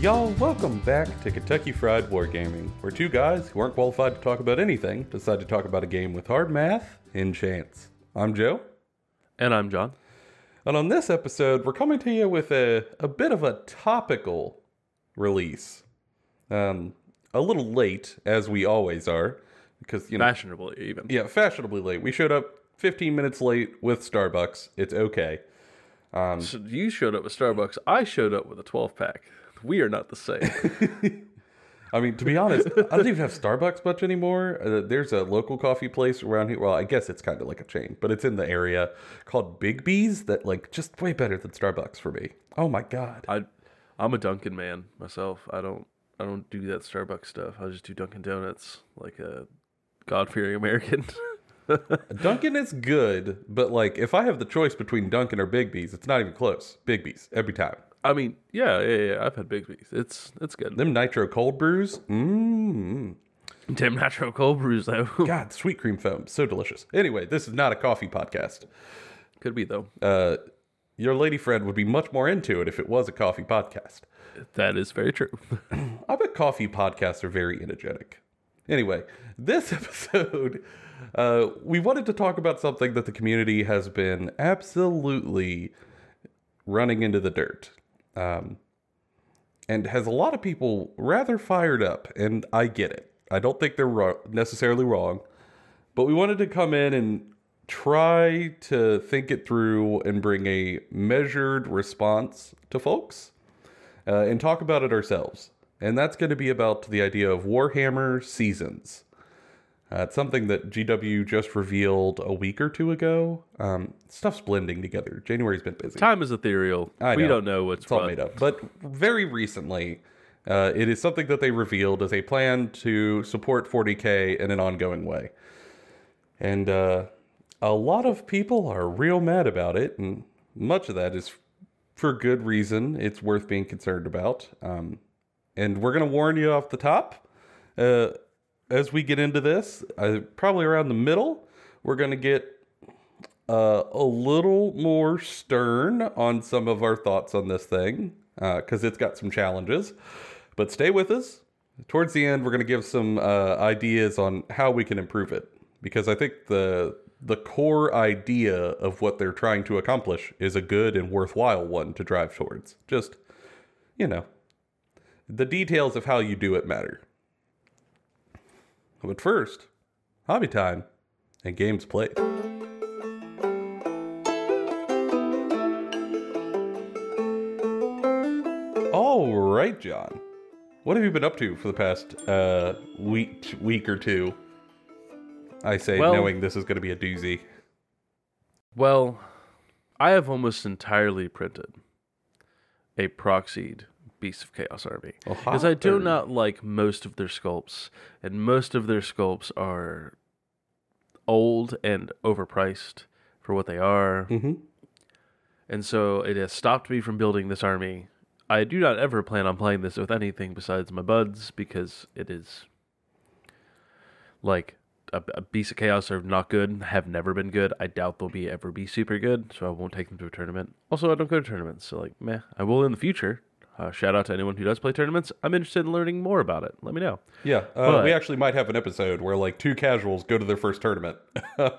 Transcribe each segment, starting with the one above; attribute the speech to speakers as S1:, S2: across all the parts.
S1: Y'all, welcome back to Kentucky Fried Wargaming, where two guys who aren't qualified to talk about anything decide to talk about a game with hard math and chance. I'm Joe,
S2: And I'm John.
S1: and on this episode, we're coming to you with a, a bit of a topical release. Um, a little late, as we always are, because, you know,
S2: Fashionably, even.
S1: yeah, fashionably late. We showed up 15 minutes late with Starbucks. It's okay.
S2: So you showed up with Starbucks. I showed up with a 12 pack. We are not the same.
S1: I mean, to be honest, I don't even have Starbucks much anymore. Uh, there's a local coffee place around here. Well, I guess it's kind of like a chain, but it's in the area called Biggby's that like just way better than Starbucks for me. Oh my god.
S2: I, I'm a Dunkin' man myself. I don't, I don't do that Starbucks stuff. I just do Dunkin' Donuts like a God-fearing American.
S1: Dunkin' is good, but like if I have the choice between Dunkin' or Biggby's, it's not even close. Biggby's every time.
S2: I mean, yeah, yeah, yeah. I've had Biggby's. It's, it's good.
S1: Them nitro cold brews, mmm.
S2: Tim Nitro cold brews though.
S1: God, sweet cream foam, so delicious. Anyway, this is not a coffee podcast.
S2: Could be though.
S1: Uh, your lady friend would be much more into it if it was a coffee podcast.
S2: That is very true.
S1: I bet coffee podcasts are very energetic. Anyway, this episode, uh, we wanted to talk about something that the community has been absolutely running into the dirt. Um, and has a lot of people rather fired up, and I get it. I don't think they're ro- necessarily wrong, but we wanted to come in and try to think it through and bring a measured response to folks uh, and talk about it ourselves. And that's going to be about the idea of Warhammer Seasons. Uh, it's something that GW just revealed a week or two ago. Um, stuff's blending together. January's been busy.
S2: Time is ethereal.
S1: I
S2: we
S1: know.
S2: don't know what's
S1: It's all made up. But very recently, uh, it is something that they revealed as a plan to support 40K in an ongoing way. And uh, a lot of people are real mad about it, and much of that is for good reason. It's worth being concerned about. Um, and we're going to warn you off the top. Uh, as we get into this, uh, probably around the middle, we're going to get uh, a little more stern on some of our thoughts on this thing because it's got some challenges. But stay with us. Towards the end, we're going to give some uh, ideas on how we can improve it because I think the the core idea of what they're trying to accomplish is a good and worthwhile one to drive towards. Just, you know, the details of how you do it matter. But first, hobby time and games played. All right, John. What have you been up to for the past uh, week week or two? I say,
S2: Well-
S1: knowing this is going to be a doozy.
S2: Well, I have almost entirely printed a proxied Beast of Chaos army
S1: Oh,
S2: because I do not like most of their sculpts, and most of their sculpts are old and overpriced for what they are,
S1: Mm-hmm.
S2: and so it has stopped me from building this army. I do not ever plan on playing this with anything besides my buds because it is like a, a Beast of Chaos are not good, have never been good. I doubt they'll be ever be super good, so I won't take them to a tournament. Also, I don't go to tournaments, so like, meh. I will in the future. Uh, shout out to anyone who does play tournaments. I'm interested in learning more about it. Let me know.
S1: Yeah, uh,
S2: But-
S1: we actually might have an episode where like two casuals go to their first tournament.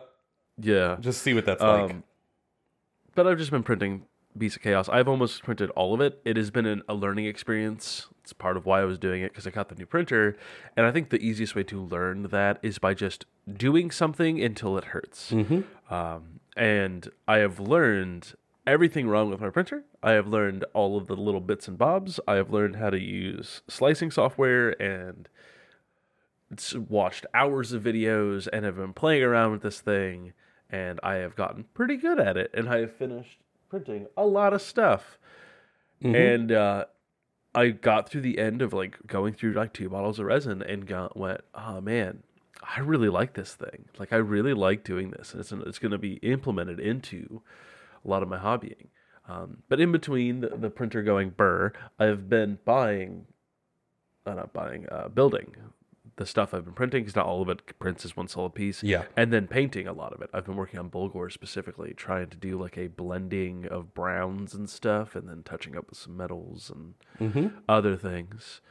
S2: Yeah.
S1: Just see what that's like.
S2: Um, but I've just been printing Beast of Chaos. I've almost printed all of it. It has been an, a learning experience. It's part of why I was doing it because I got the new printer. And I think the easiest way to learn that is by just doing something until it hurts. Um, and I have learned everything wrong with my printer. I have learned all of the little bits and bobs. I have learned how to use slicing software and watched hours of videos and have been playing around with this thing. And I have gotten pretty good at it. And I have finished printing a lot of stuff. And uh, I got through the end of like going through like two bottles of resin and got went, oh man, I really like this thing. Like I really like doing this, and it's it's going to be implemented into a lot of my hobbying. Um, but in between the, the printer going burr, I've been buying uh, not buying, uh, building the stuff I've been printing because not all of it prints as one solid piece.
S1: Yeah.
S2: and then painting a lot of it. I've been working on Bullgor specifically, trying to do like a blending of browns and stuff, and then touching up with some metals and mm-hmm. other things.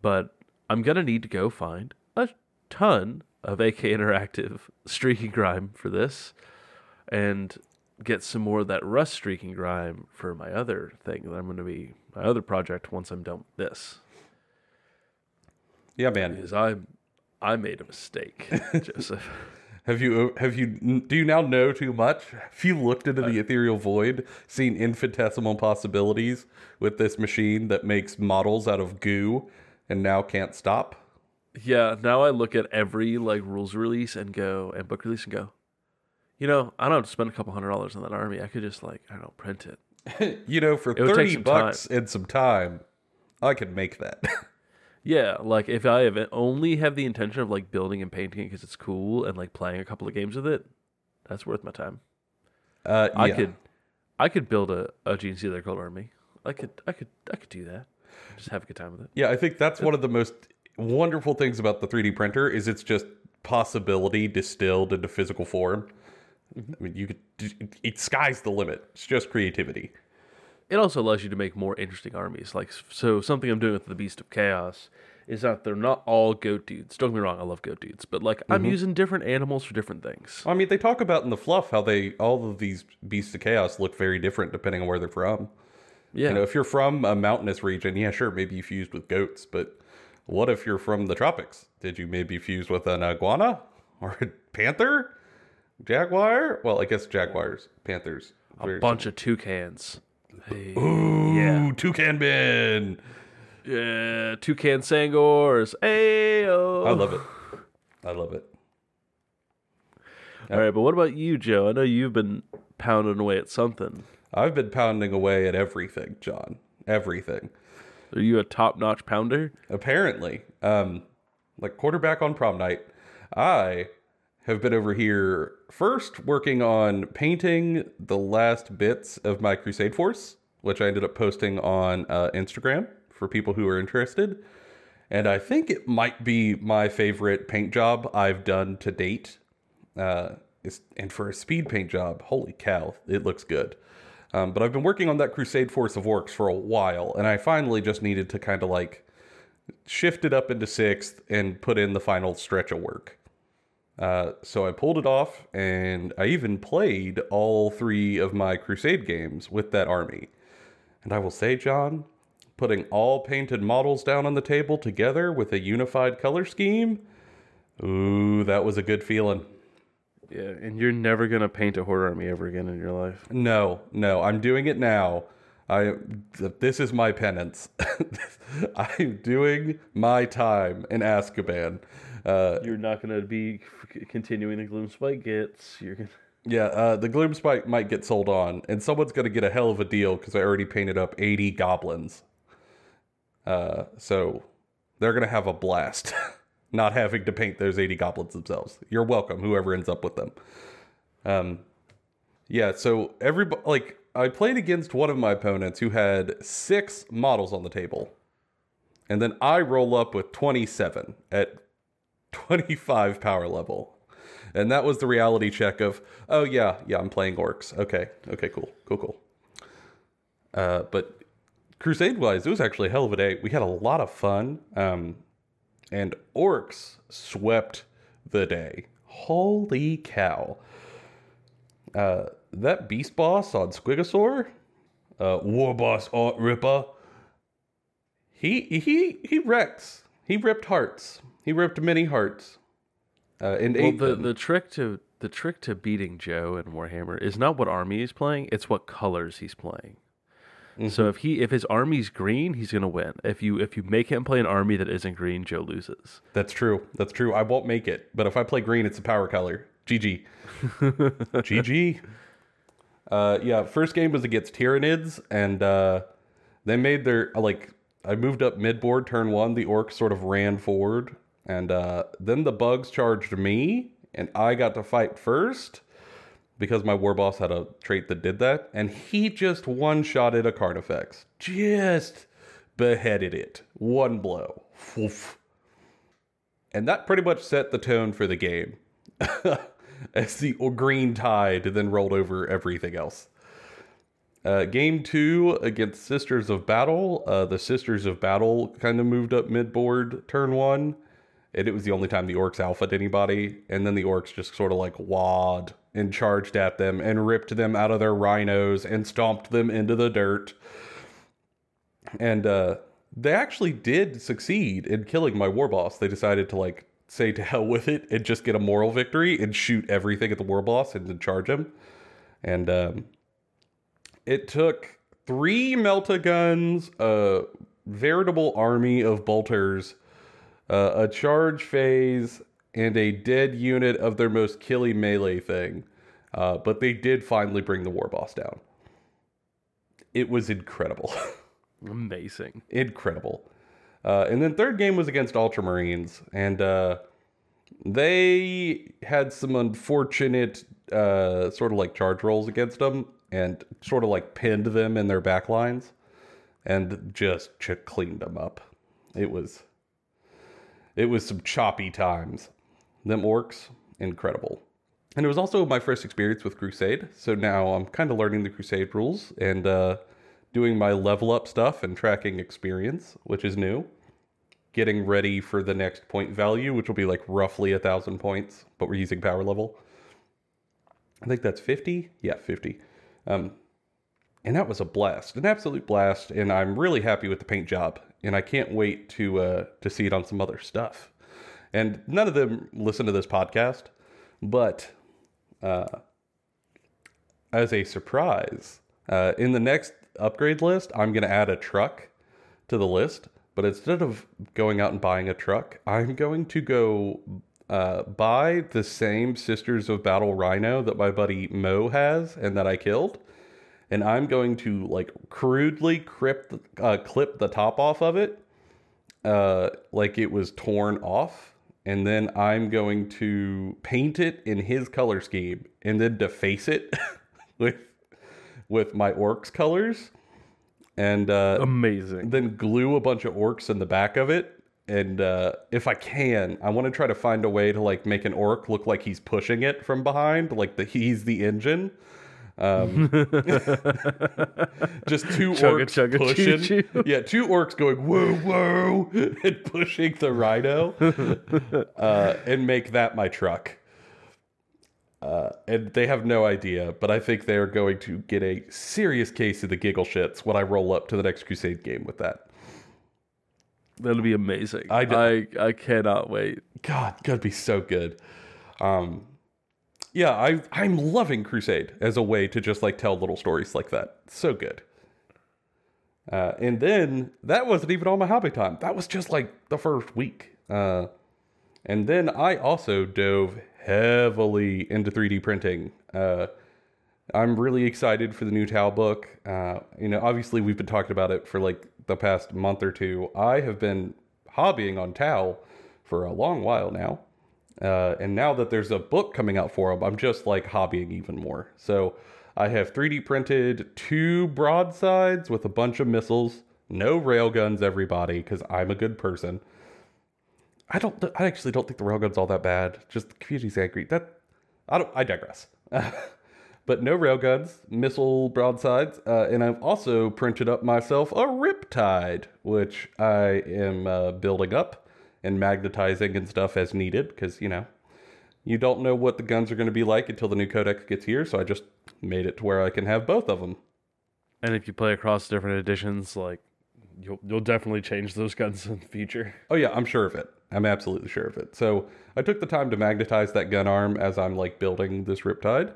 S2: But I'm gonna need to go find a ton of AK Interactive streaking grime for this, and get some more of that rust streaking grime for my other thing that I'm gonna be my other project once I'm done with this.
S1: Yeah, man.
S2: Because I I made a mistake, Joseph.
S1: Have you have you do you now know too much? Have you looked into the uh, ethereal void, seen infinitesimal possibilities with this machine that makes models out of goo and now can't stop?
S2: Yeah, now I look at every like rules release and go and book release and go, you know, I don't have to spend a couple hundred dollars on that army. I could just like I don't know, print it.
S1: You know, for
S2: take
S1: thirty bucks and some time, I could make that.
S2: Yeah, like if I have only have the intention of like building and painting it because it's cool and like playing a couple of games with it, that's worth my time.
S1: uh,
S2: I
S1: yeah.
S2: could, I could build a a GNC Their Gold army. I could, I could, I could do that. Just have a good time with it.
S1: Yeah, I think that's one of the most wonderful things about the 3D printer is it's just possibility distilled into physical form. I mean, you could it, sky's the limit. It's just creativity.
S2: It also allows you to make more interesting armies. Like so, something I'm doing with the Beast of Chaos is that they're not all goat dudes. Don't get me wrong, I love goat dudes, but like I'm mm-hmm. using different animals for different things.
S1: I mean, they talk about in the fluff how they all of these beasts of chaos look very different depending on where they're from.
S2: Yeah,
S1: You know, if you're from a mountainous region, yeah, sure, maybe you fused with goats, but what if you're from the tropics? Did you maybe fuse with an iguana or a panther, jaguar? Well, I guess jaguars, panthers.
S2: a bunch of toucans. Hey,
S1: Ooh,
S2: yeah,
S1: toucan bin.
S2: yeah, toucan sangors. Hey,
S1: I love it. I love it.
S2: All right, but what about you, Joe? I know you've been pounding away at something.
S1: I've been pounding away at everything, John. Everything.
S2: Are you a top-notch pounder?
S1: apparently um like quarterback on prom night i have been over here first working on painting the last bits of my crusade force which i ended up posting on uh, instagram for people who are interested and i think it might be my favorite paint job i've done to date uh, and for a speed paint job holy cow it looks good um, but i've been working on that crusade force of orcs for a while and i finally just needed to kind of like shift it up into sixth and put in the final stretch of work. Uh, so I pulled it off, and I even played all three of my Crusade games with that army. And I will say, John, putting all painted models down on the table together with a unified color scheme, ooh, that was a good feeling.
S2: Yeah, and you're never gonna paint a horde army ever again in your life.
S1: No, no, I'm doing it now. I this is my penance. I'm doing my time in Azkaban. Uh,
S2: You're not gonna be continuing the Gloomspite Gitz. You're gonna.
S1: yeah, uh, the Gloom Spike might get sold on, and someone's gonna get a hell of a deal because I already painted up 80 goblins. Uh, so they're gonna have a blast, not having to paint those 80 goblins themselves. You're welcome, whoever ends up with them. Um, yeah, so everybody like I played against one of my opponents who had six models on the table. And then I roll up with 27 at 25 power level. And that was the reality check of, oh yeah, yeah, I'm playing orcs. Okay, okay, cool, cool, cool. Uh, but crusade wise, it was actually a hell of a day. We had a lot of fun. Um, and orcs swept the day. Holy cow. Uh, that beast boss on Squigosaur, uh, war boss Art Ripper, he he he wrecks. He ripped hearts. He ripped many hearts. Uh, and
S2: Well, the
S1: them.
S2: the trick to the trick to beating Joe in Warhammer is not what army he's playing; it's what colors he's playing. So if he if his army's green, he's gonna win. If you if you make him play an army that isn't green, Joe loses.
S1: That's true. That's true. I won't make it, but if I play green, it's a power color. GG. GG. Uh, yeah, first game was against Tyranids, and uh, they made their like. I moved up mid board turn one. The orcs sort of ran forward, and uh, then the bugs charged me, and I got to fight first because my war boss had a trait that did that, and he just one shotted a Carnifex, Just beheaded it. One blow. Woof. And that pretty much set the tone for the game. As the green tide then rolled over everything else. Uh, game two against Sisters of Battle. Uh, the Sisters of Battle kind of moved up mid board turn one. And it was the only time the orcs alphaed anybody. And then the orcs just sort of like wad and charged at them and ripped them out of their rhinos and stomped them into the dirt. And uh, they actually did succeed in killing my war boss. They decided to like say to hell with it and just get a moral victory and shoot everything at the war boss and then charge him. And um, it took three Melta guns, a veritable army of bolters, uh, a charge phase, and a dead unit of their most killy melee thing. Uh, but they did finally bring the war boss down. It was incredible.
S2: Amazing.
S1: incredible. Uh, and then third game was against Ultramarines, and uh, they had some unfortunate uh, sort of like charge rolls against them, and sort of like pinned them in their back lines, and just ch- cleaned them up. It was, it was some choppy times. Them orcs, incredible. And it was also my first experience with Crusade, so now I'm kind of learning the Crusade rules and uh, doing my level up stuff and tracking experience, which is new. Getting ready for the next point value, which will be like roughly a thousand points, but we're using power level. I think that's 50. Yeah, 50. Um, and that was a blast, an absolute blast. And I'm really happy with the paint job, and I can't wait to uh, to see it on some other stuff. And none of them listen to this podcast, but uh, as a surprise, uh, in the next upgrade list, I'm going to add a truck to the list. But instead of going out and buying a truck, I'm going to go uh, buy the same Sisters of Battle Rhino that my buddy Mo has and that I killed. And I'm going to like crudely clip, uh, clip the top off of it, uh, like it was torn off. And then I'm going to paint it in his color scheme and then deface it with with my orcs colors and uh,
S2: Amazing.
S1: then glue a bunch of orcs in the back of it. And uh, if I can, I want to try to find a way to like make an orc look like he's pushing it from behind, like the he's the engine. Um, just two
S2: Chugga,
S1: orcs
S2: chugga,
S1: pushing,
S2: choo-choo.
S1: yeah, two orcs going whoa whoa and pushing the rhino, uh, and make that my truck. Uh, and they have no idea, but I think they're going to get a serious case of the giggle shits when I roll up to the next Crusade game with that.
S2: That'll be amazing.
S1: I
S2: I. I cannot wait.
S1: God, gonna be so good. Um, yeah, I I'm loving Crusade as a way to just like tell little stories like that. So good. Uh, and then that wasn't even all my hobby time. That was just like the first week. Uh, and then I also dove heavily into 3D printing. Uh, I'm really excited for the new Tau book. Uh, you know, obviously we've been talking about it for like the past month or two. I have been hobbying on Tau for a long while now. Uh, and now that there's a book coming out for them, I'm just like hobbying even more. So I have 3D printed two broadsides with a bunch of missiles, no railguns, everybody, because I'm a good person. I don't. I actually don't think the railgun's all that bad. Just the community's angry. That I don't. I digress. but no railguns, missile broadsides, uh, and I've also printed up myself a Riptide, which I am uh, building up and magnetizing and stuff as needed because you know you don't know what the guns are going to be like until the new codex gets here. So I just made it to where I can have both of them.
S2: And if you play across different editions, like you'll you'll definitely change those guns in the future.
S1: Oh yeah, I'm sure of it. I'm absolutely sure of it. So I took the time to magnetize that gun arm as I'm like building this Riptide.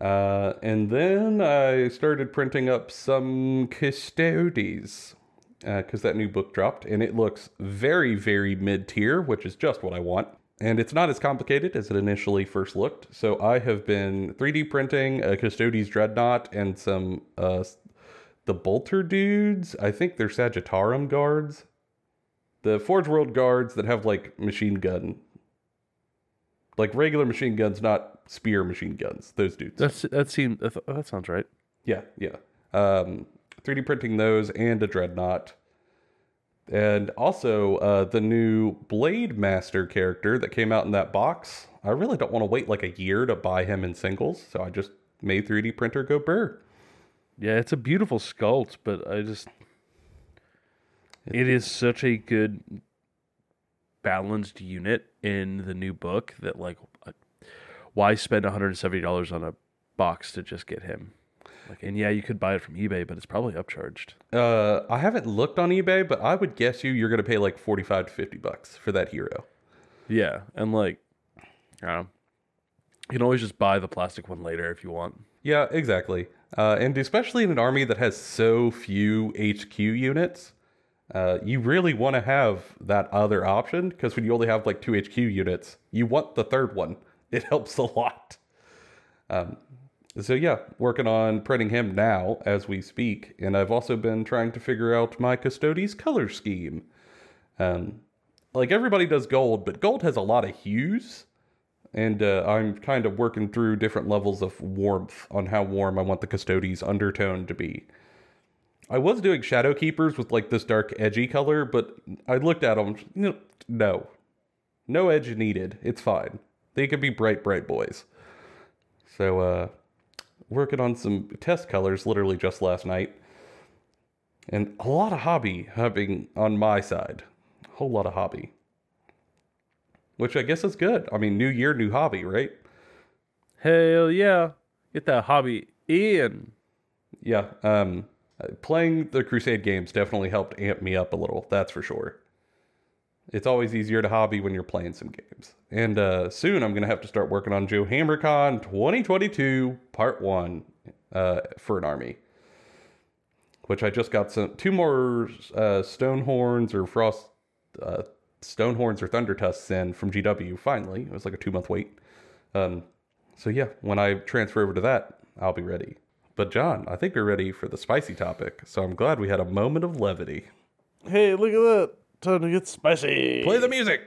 S1: Uh, and then I started printing up some Custodes because that new book dropped and it looks very, very mid tier, which is just what I want. And it's not as complicated as it initially first looked. So I have been 3D printing a Custodes Dreadnought and some uh, the Bolter dudes. I think they're Sagittarum guards the Forge World guards that have like machine gun, like regular machine guns, not spear machine guns. Those dudes.
S2: That's that seems that, that sounds right.
S1: yeah, yeah. Um, 3D printing those and a dreadnought. And also uh, the new Blade Master character that came out in that box. I really don't want to wait like a year to buy him in singles, so I just made 3D printer go burr.
S2: Yeah, it's a beautiful sculpt, but I just it is such a good balanced unit in the new book that like uh, why spend $170 on a box to just get him? Like and yeah, you could buy it from eBay, but it's probably upcharged.
S1: Uh, I haven't looked on eBay, but I would guess you you're gonna pay like 45 to 50 bucks for that hero.
S2: Yeah, and like I don't know. You can always just buy the plastic one later if you want.
S1: Yeah, exactly. Uh, and especially in an army that has so few HQ units, uh, you really want to have that other option because when you only have like two HQ units, you want the third one. It helps a lot. Um, so yeah, working on printing him now as we speak, and I've also been trying to figure out my Custodes color scheme. Um, like everybody does gold, but gold has a lot of hues, and uh, I'm kind of working through different levels of warmth on how warm I want the Custodes undertone to be. I was doing Shadow Keepers with like this dark edgy color, but I looked at them. No, no edge needed. It's fine. They could be bright, bright boys. So, uh, working on some test colors literally just last night. And a lot of hobby having on my side. A whole lot of hobby. Which I guess is good. I mean, new year, new hobby, right?
S2: Hell yeah. Get that hobby in.
S1: Yeah. Um, playing the Crusade games definitely helped amp me up a little. That's for sure. It's always easier to hobby when you're playing some games. And uh, soon I'm going to have to start working on Joe HammerCon 2022 Part 1 uh, for an army. Which I just got some two more uh, Stonehorns or Frost uh, Stonehorns or Thunder Tusks in from GW finally. It was like a two month wait. Um, so yeah, when I transfer over to that, I'll be ready. But John, I think we're ready for the spicy topic. So I'm glad we had a moment of levity.
S2: Hey, look at that. Time to get spicy.
S1: Play the music.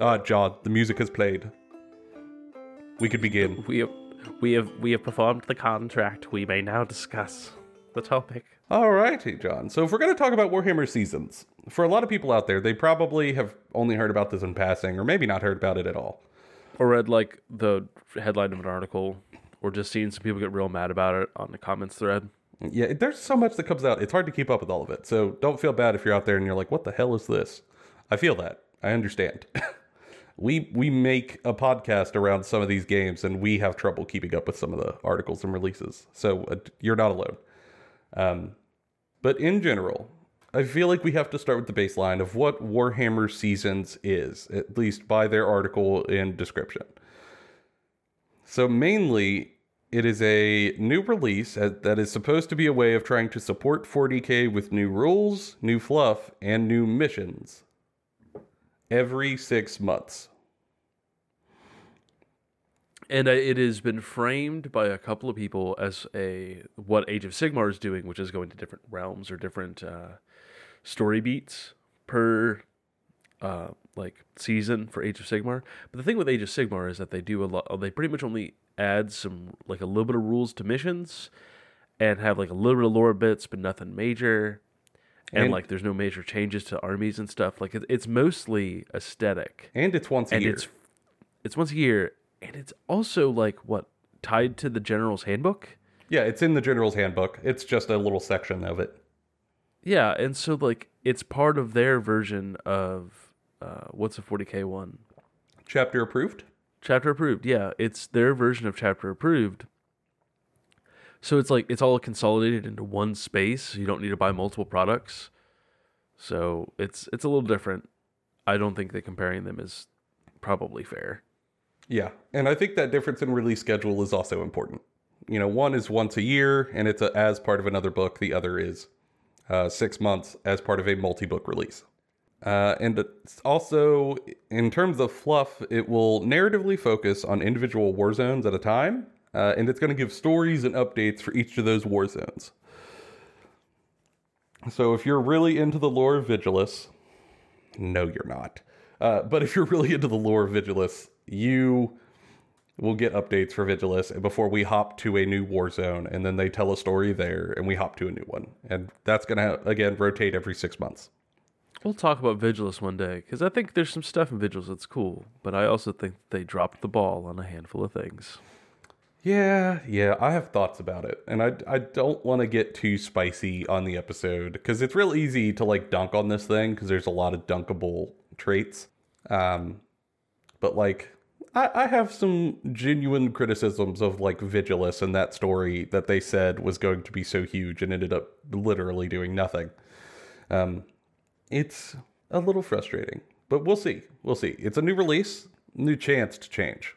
S1: Ah, John, the music has played. We could begin.
S2: We have, we have we have performed the contract. We may now discuss the topic.
S1: Alrighty, John. So if we're going to talk about Warhammer Seasons, for a lot of people out there, they probably have only heard about this in passing, or maybe not heard about it at all.
S2: Or read like the headline of an article, or just seeing some people get real mad about it on the comments thread.
S1: Yeah, there's so much that comes out. It's hard to keep up with all of it. So don't feel bad if you're out there and you're like, "What the hell is this?" I feel that. I understand. we we make a podcast around some of these games, and we have trouble keeping up with some of the articles and releases. So uh, you're not alone. Um, but in general, I feel like we have to start with the baseline of what Warhammer Seasons is, at least by their article and description. So, mainly, it is a new release that is supposed to be a way of trying to support 40k with new rules, new fluff, and new missions every six months.
S2: And uh, it has been framed by a couple of people as a what Age of Sigmar is doing, which is going to different realms or different uh, story beats per uh, like season for Age of Sigmar. But the thing with Age of Sigmar is that they do a lot. Uh, they pretty much only add some like a little bit of rules to missions, and have like a little bit of lore bits, but nothing major. And,
S1: And-
S2: like, there's no major changes to armies and stuff. Like, it, it's mostly aesthetic
S1: And it's once a
S2: and
S1: year.
S2: it's it's once a year, and it's also like what tied to the general's handbook.
S1: yeah, it's in the General's Handbook. It's just a little section of it.
S2: Yeah, and so like it's part of their version of uh, what's a 40k one
S1: Chapter approved?
S2: chapter approved. Yeah, it's their version of chapter approved. So it's like it's all consolidated into one space. You don't need to buy multiple products. So it's it's a little different. I don't think that comparing them is probably fair.
S1: Yeah, and I think that difference in release schedule is also important. You know, one is once a year, and it's a, as part of another book. The other is uh, six months as part of a multi-book release. Uh, and also, in terms of fluff, it will narratively focus on individual war zones at a time, uh, and it's going to give stories and updates for each of those war zones. So if you're really into the lore of Vigilus, no, you're not. Uh, but if you're really into the lore of Vigilus, you we'll get updates for Vigilus before we hop to a new war zone, and then they tell a story there, and we hop to a new one, and that's gonna again rotate every six months.
S2: We'll talk about Vigilus one day because I think there's some stuff in Vigilus that's cool, but I also think they dropped the ball on a handful of things.
S1: Yeah, yeah, I have thoughts about it, and I I don't want to get too spicy on the episode because it's real easy to like dunk on this thing because there's a lot of dunkable traits. Um, but like I, I have some genuine criticisms of like Vigilus and that story that they said was going to be so huge and ended up literally doing nothing. Um, it's a little frustrating, but we'll see. We'll see. It's a new release, new chance to change.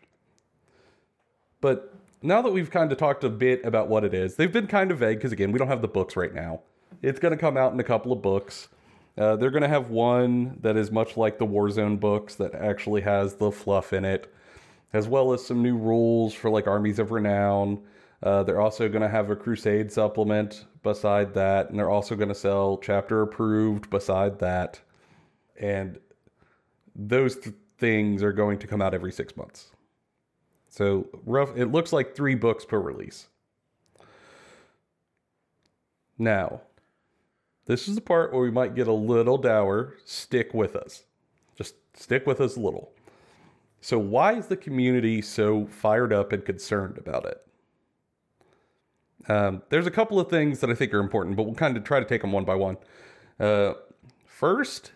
S1: But now that we've kind of talked a bit about what it is, they've been kind of vague because, again, we don't have the books right now. It's going to come out in a couple of books. Uh, they're going to have one that is much like the Warzone books that actually has the fluff in it, as well as some new rules for like Armies of Renown. Uh, they're also going to have a Crusade supplement beside that, and they're also going to sell chapter approved beside that. And those th- things are going to come out every six months. So rough. It looks like three books per release. Now, this is the part where we might get a little dour. Stick with us. Just stick with us a little. So, why is the community so fired up and concerned about it? Um, there's a couple of things that I think are important, but we'll kind of try to take them one by one. Uh, first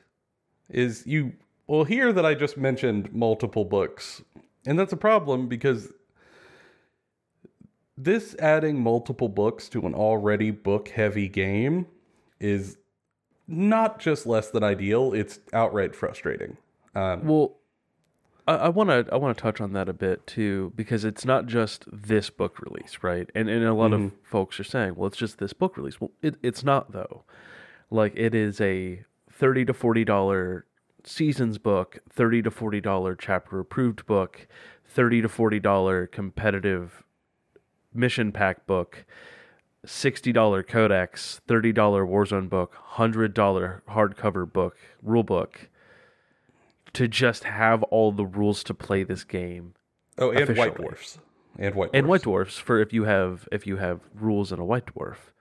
S1: is you will hear that I just mentioned multiple books, and that's a problem because this adding multiple books to an already book heavy game is not just less than ideal, it's outright frustrating. Um,
S2: Well, I want to I want to touch on that a bit too because it's not just this book release, right? And and a lot of mm-hmm. folks are saying, well, it's just this book release. Well, it, it's not though. Like it is a thirty to forty dollar seasons book, thirty to forty dollar chapter approved book, thirty to forty dollar competitive mission pack book, sixty dollar codex, thirty dollar Warzone book, hundred dollar hardcover book, rule book to just have all the rules to play this game
S1: oh, and White
S2: officially.
S1: Dwarfs. And White Dwarfs.
S2: and white dwarfs for if you have if you have rules in a white dwarf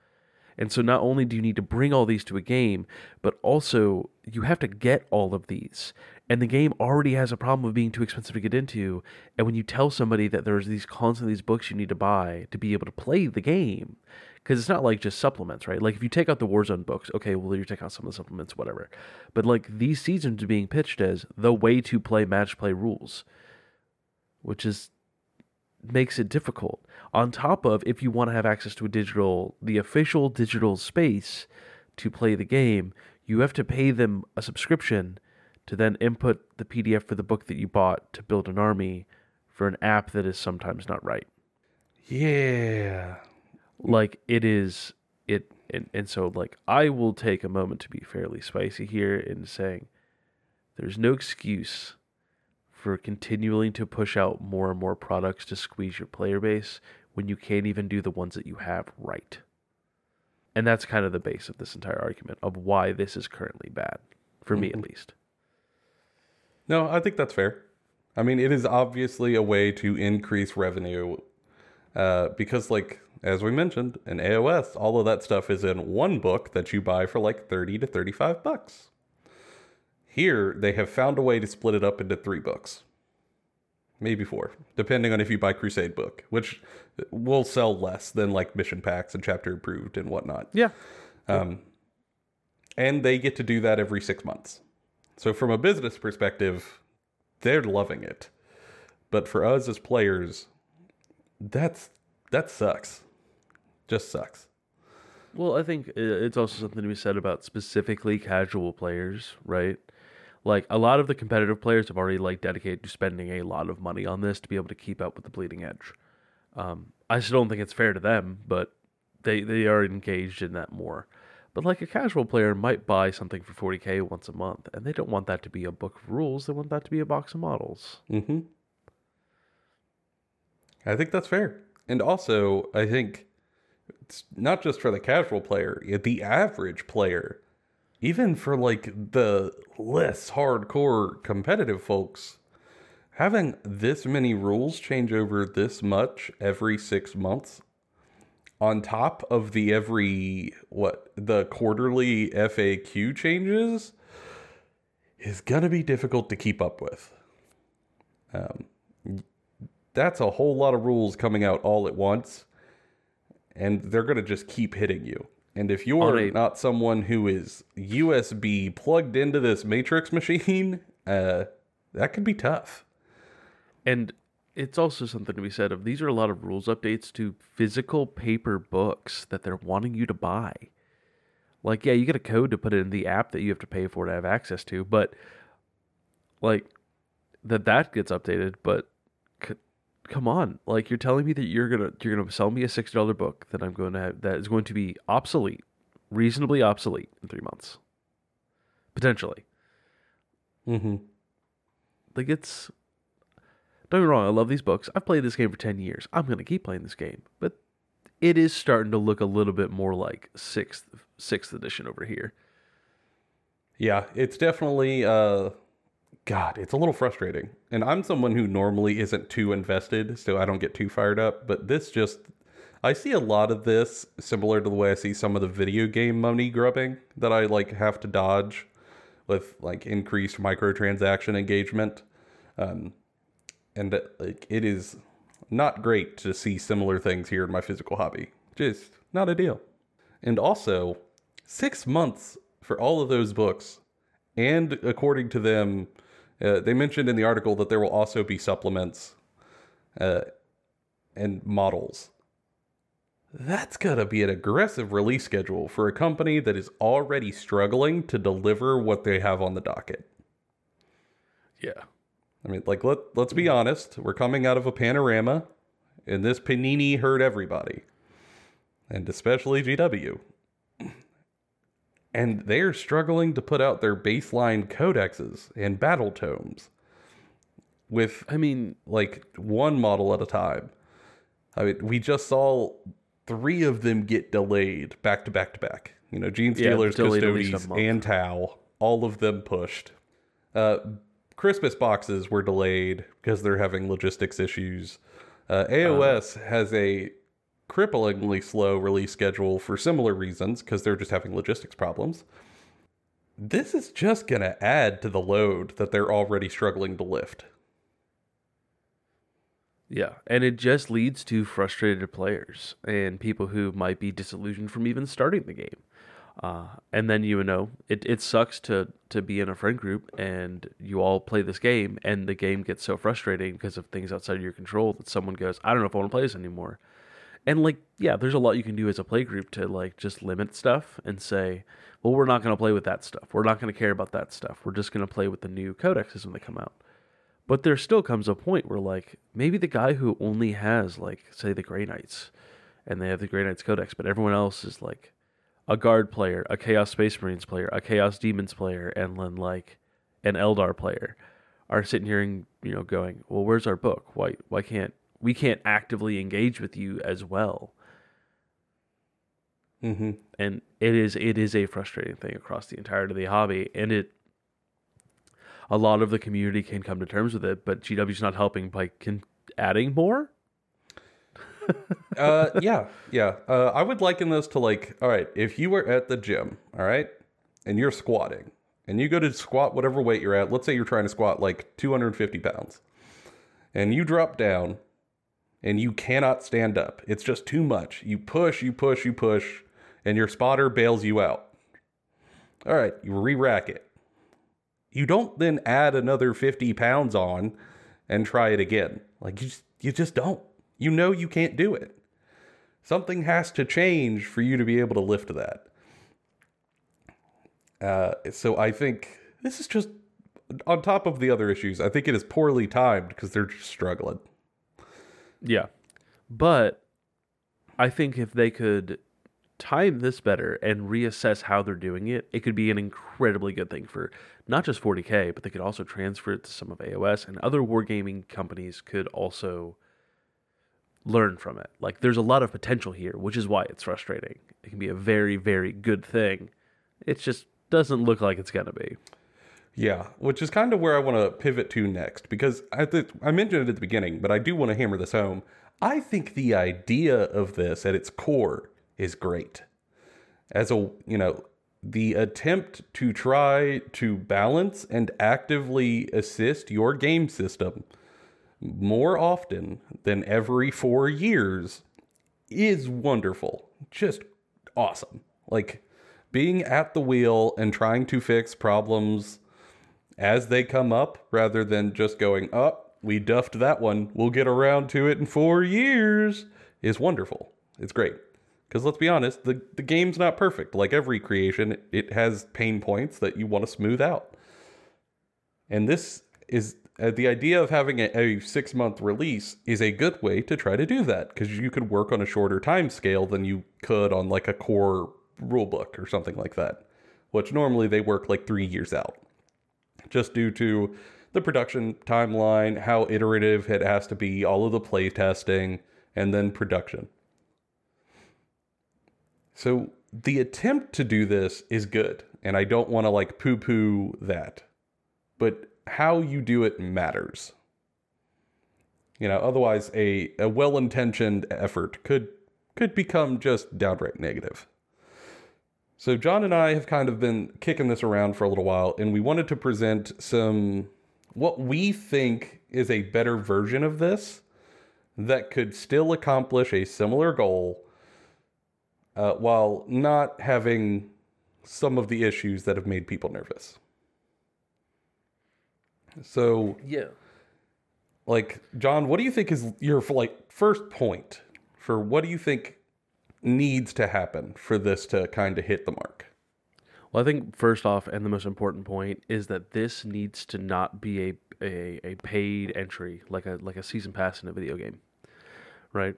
S2: and so not only do you need to bring all these to a game but also you have to get all of these and the game already has a problem of being too expensive to get into and when you tell somebody that there's these constantly these books you need to buy to be able to play the game because it's not like just supplements right like if you take out the warzone books okay well you take out some of the supplements whatever but like these seasons are being pitched as the way to play match play rules which is makes it difficult. On top of if you want to have access to a digital, the official digital space to play the game, you have to pay them a subscription to then input the PDF for the book that you bought to build an army for an app that is sometimes not right.
S1: Yeah.
S2: Like it is it and, and so like I will take a moment to be fairly spicy here in saying there's no excuse for continuing to push out more and more products to squeeze your player base when you can't even do the ones that you have right. And that's kind of the base of this entire argument of why this is currently bad, for me at least.
S1: No, I think that's fair. I mean, it is obviously a way to increase revenue uh, because, like, as we mentioned, in AOS, all of that stuff is in one book that you buy for like 30 to 35 bucks. Here, they have found a way to split it up into three books. Maybe four, depending on if you buy Crusade book, which will sell less than like mission packs and chapter approved and whatnot.
S2: Yeah.
S1: Um, and they get to do that every six months. So from a business perspective, they're loving it. But for us as players, that's that sucks. Just sucks.
S2: Well, I think it's also something to be said about specifically casual players, right? Like a lot of the competitive players have already like dedicated to spending a lot of money on this to be able to keep up with the bleeding edge. Um, I still don't think it's fair to them, but they they are engaged in that more. But like a casual player might buy something for 40k once a month, and they don't want that to be a book of rules. They want that to be a box of models.
S1: Mm-hmm. I think that's fair. And also, I think it's not just for the casual player, the average player, even for like the less hardcore competitive folks, having this many rules change over this much every six months, on top of the every what the quarterly FAQ changes, is gonna be difficult to keep up with. Um, that's a whole lot of rules coming out all at once, and they're gonna just keep hitting you. And if you're
S2: a-
S1: not someone who is USB plugged into this Matrix machine, uh, that could be tough.
S2: And it's also something to be said of these are a lot of rules updates to physical paper books that they're wanting you to buy. Like, yeah, you get a code to put it in the app that you have to pay for to have access to, but like that that gets updated. But come on, like you're telling me that you're gonna you're gonna sell me a sixty dollar book that I'm going to have that is going to be obsolete, reasonably obsolete in three months, potentially.
S1: Mm-hmm.
S2: Like it's don't get me wrong, I love these books. I've played this game for ten years. I'm gonna keep playing this game. But it is starting to look a little bit more like sixth sixth edition over here.
S1: Yeah, it's definitely uh God, it's a little frustrating. And I'm someone who normally isn't too invested, so I don't get too fired up, but this just I see a lot of this similar to the way I see some of the video game money grubbing that I like have to dodge with like increased microtransaction engagement. Um and uh, like it is not great to see similar things here in my physical hobby. Just not a deal. And also, 6 months for all of those books and according to them, uh, they mentioned in the article that there will also be supplements uh, and models. That's going to be an aggressive release schedule for a company that is already struggling to deliver what they have on the docket.
S2: Yeah.
S1: I mean, like let let's be honest, we're coming out of a panorama, and this panini hurt everybody, and especially GW. And they're struggling to put out their baseline codexes and battle tomes with
S2: I mean,
S1: like one model at a time. I mean, we just saw three of them get delayed back to back to back. You know, Gene
S2: Yeah,
S1: Stealers,
S2: delayed at least a
S1: Custodes,
S2: month.
S1: and Tau, all of them pushed. Uh, Christmas boxes were delayed because they're having logistics issues. Uh, AOS has a cripplingly slow release schedule for similar reasons because they're just having logistics problems. This is just going to add to the load that they're already struggling to lift.
S2: yeah, and it just leads to frustrated players and people who might be disillusioned from even starting the game. Uh, and then you know it, it sucks to to be in a friend group and you all play this game and the game gets so frustrating because of things outside of your control that someone goes I don't know if I want to play this anymore. And like yeah, there's a lot you can do as a play group to like just limit stuff and say, well, we're not going to play with that stuff. We're not going to care about that stuff. We're just going to play with the new codexes when they come out. But there still comes a point where like maybe the guy who only has like say the Grey Knights and they have the Grey Knights Codex, but everyone else is like a guard player, a Chaos Space Marines player, a Chaos Demons player, and then like an Eldar player are sitting here and you know going, well, where's our book? Why why can't we can't actively engage with you as well?
S1: Mm-hmm.
S2: And it is it is a frustrating thing across the entirety of the hobby, and it a lot of the community can come to terms with it, but GW's not helping by can adding more.
S1: uh, yeah, yeah. Uh, I would liken this to like, all right, if you were at the gym, all right, and you're squatting, and you go to squat whatever weight you're at. Let's say you're trying to squat like 250 pounds, and you drop down, and you cannot stand up. It's just too much. You push, you push, you push, and your spotter bails you out. All right, you re-rack it. You don't then add another 50 pounds on and try it again. Like you just, you just don't. You know you can't do it. Something has to change for you to be able to lift that. Uh, so I think this is just on top of the other issues. I think it is poorly timed because they're just struggling.
S2: Yeah. But I think if they could time this better and reassess how they're doing it, it could be an incredibly good thing for not just 40K, but they could also transfer it to some of AOS and other wargaming companies could also learn from it. Like there's a lot of potential here, which is why it's frustrating. It can be a very, very good thing. It just doesn't look like it's going to be.
S1: Yeah, which is kind of where I want to pivot to next because I th- I mentioned it at the beginning, but I do want to hammer this home. I think the idea of this at its core is great. As a, you know, the attempt to try to balance and actively assist your game system more often than every 4 years is wonderful. Just awesome. Like being at the wheel and trying to fix problems as they come up rather than just going, up, oh, we duffed that one. We'll get around to it in four years is wonderful. It's great. Because let's be honest, the, the game's not perfect. Like every creation, it has pain points that you want to smooth out. And this is uh, the idea of having a, a six month release is a good way to try to do that because you could work on a shorter time scale than you could on like a core rulebook or something like that, which normally they work like three years out just due to the production timeline, how iterative it has to be, all of the play testing, and then production. So the attempt to do this is good, and I don't want to like poo poo that. But how you do it matters. You know, otherwise a, a well intentioned effort could could become just downright negative. So, John and I have kind of been kicking this around for a little while, and we wanted to present some what we think is a better version of this that could still accomplish a similar goal uh, while not having some of the issues that have made people nervous. So,
S2: Yeah.
S1: like, John, what do you think is your like first point for what do you think needs to happen for this to kind of hit the mark?
S2: Well, I think first off, and the most important point is that this needs to not be a, a, a paid entry like a like a season pass in a video game, right?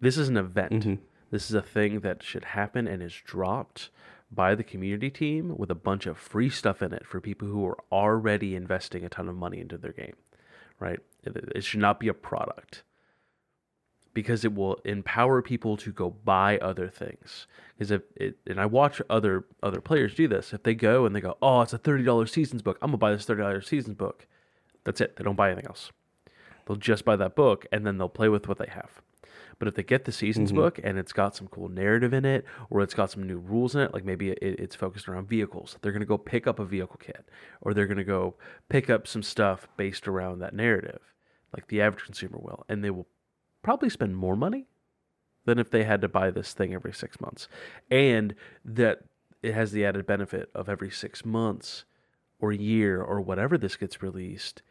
S2: This is an event. Mm-hmm. This is a thing that should happen and is dropped by the community team with a bunch of free stuff in it for people who are already investing a ton of money into their game, right? It, it should not be a product because it will empower people to go buy other things. Because if it, and I watch other other players do this, if they go and they go, "Oh, it's a thirty dollars seasons book. I'm gonna buy this thirty dollars seasons book." That's it. They don't buy anything else. They'll just buy that book and then they'll play with what they have. But if they get the seasons mm-hmm. book and it's got some cool narrative in it, or it's got some new rules in it, like maybe it, it's focused around vehicles, they're going to go pick up a vehicle kit, or they're going to go pick up some stuff based around that narrative, like the average consumer will, and they will probably spend more money than if they had to buy this thing every six months. And that it has the added benefit of every six months or year or whatever this gets released,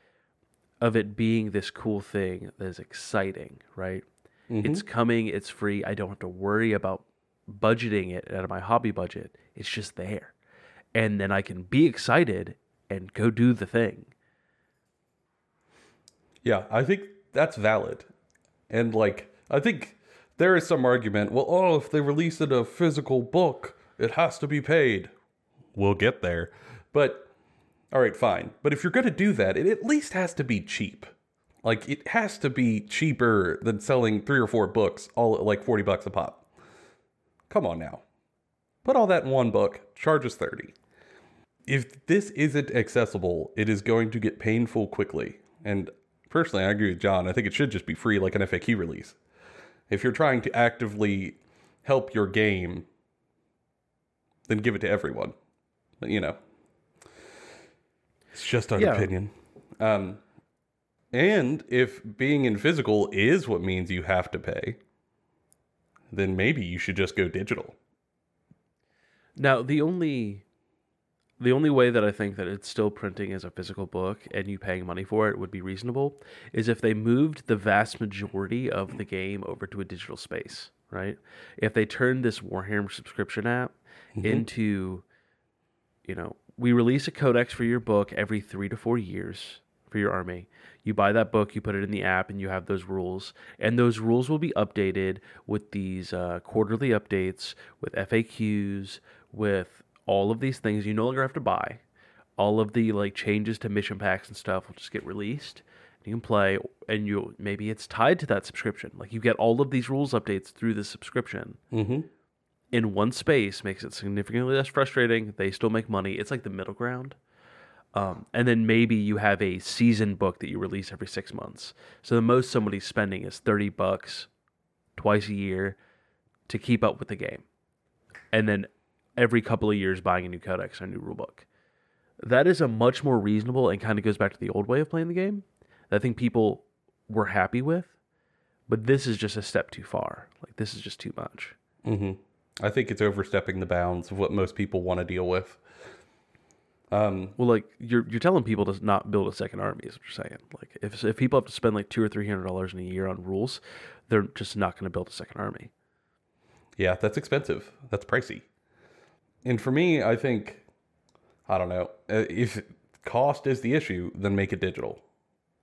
S2: of it being this cool thing that is exciting, right? Mm-hmm. It's coming, it's free. I don't have to worry about budgeting it out of my hobby budget. It's just there. And then I can be excited and go do the thing.
S1: Yeah, I think that's valid. And like, I think there is some argument, well, oh, if they release it a physical book, it has to be paid. We'll get there. But all right, fine. But if you're going to do that, it at least has to be cheap. Like it has to be cheaper than selling 3 or 4 books all at like 40 bucks a pop. Come on now. Put all that in one book, charge us 30. If this isn't accessible, it is going to get painful quickly. And personally, I agree with John. I think it should just be free like an FAQ release. If you're trying to actively help your game, then give it to everyone. You know, it's just our
S2: Yeah.
S1: opinion. Um, and if being in physical is what means you have to pay, then maybe you should just go digital.
S2: Now, the only the only way that I think that it's still printing as a physical book and you paying money for it would be reasonable is if they moved the vast majority of the game over to a digital space, right? If they turned this Warhammer subscription app into you know, we release a codex for your book every 3 to 4 years for your army. You buy that book, you put it in the app, and you have those rules. And those rules will be updated with these uh, quarterly updates, with FAQs, with all of these things you no longer have to buy. All of the like changes to mission packs and stuff will just get released. You can play, and you maybe it's tied to that subscription. Like you get all of these rules updates through the subscription
S1: Mm-hmm.
S2: in one space makes it significantly less frustrating. They still make money. It's like the middle ground. Um, and then maybe you have a season book that you release every six months. So the most somebody's spending is thirty bucks twice a year to keep up with the game, and then every couple of years buying a new codex or a new rulebook. That is a much more reasonable and kind of goes back to the old way of playing the game. That I think people were happy with, but this is just a step too far. Like this is just too much.
S1: hmm I think it's overstepping the bounds of what most people want to deal with. Um,
S2: Well, like you're you're telling people to not build a second army, is what you're saying. Like if if people have to spend like two or three hundred dollars in a year on rules, they're just not going to build a second army.
S1: Yeah, that's expensive. That's pricey. And for me, I think, I don't know, uh, if cost is the issue, then make it digital.